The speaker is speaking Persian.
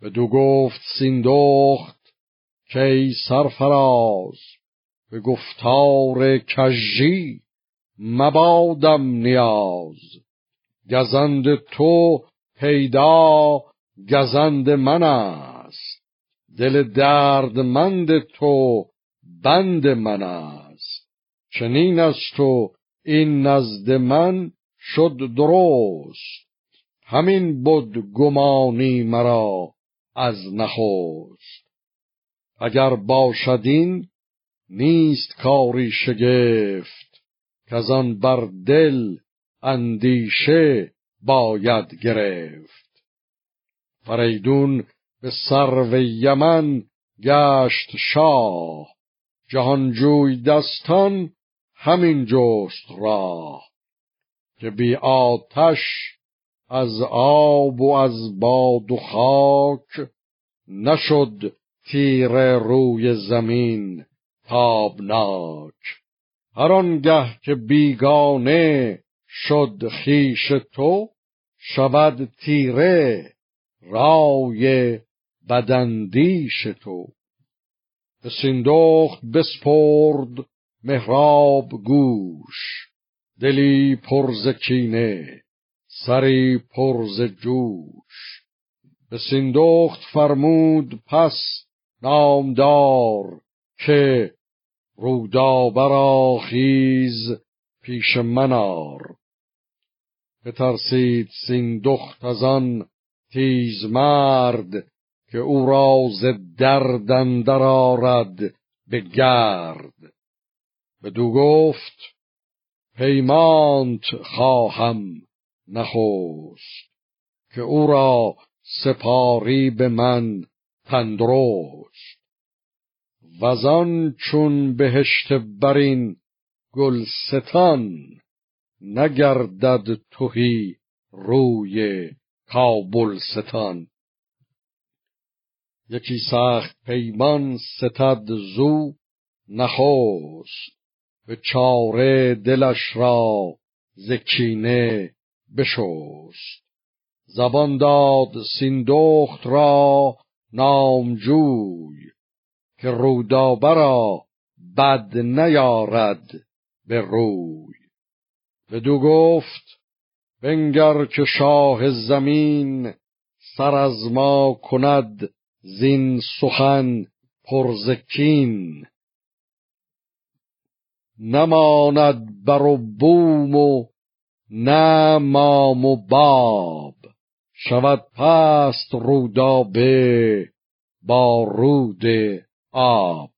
به دو گفت سیندخت که سرفراز به گفتار کژی مبادم نیاز. گزند تو پیدا گزند من است. دل دردمند تو بند من است. چنین است و این نزد من شد درست. همین بود گمانی مرا از نخست. اگر باشدین نیست کاری شگفت که آن بر دل اندیشه باید گرفت. فریدون به سرو یمن گشت شاه جهانجوی دستان همین جست راه که بی آتش از آب و از باد و خاک نشد تیر روی زمین تابناک. هر آنگه که بیگانه شد خیش تو شود تیره رای بدندیش تو. به سیندخت بسپرد مهراب گوش دلی پرز کینه سری پرز جوش. به سیندخت فرمود پس نامدار که رودا برآخیز پیش منار بترسید سیندخت از آن تیز مرد که او را ز درد اندر آرد به گرد. بدو گفت پیمانت خواهم نخست که او را سپاری به من تندرست وزان چون بهشت برین گلستان نگردد توهی روی کابلستان. یکی سخت پیمان ستد زو نخست به چاره دلش را زکینه بشست. زبان داد سیندخت را نامجوی که رودابرا بد نیارد به روی. بدو گفت بنگر که شاه زمین سر از ما کند زین سخن پرزکین. نماند بر و بوم و نه مام و باب. شود پست رودابه با رود آب.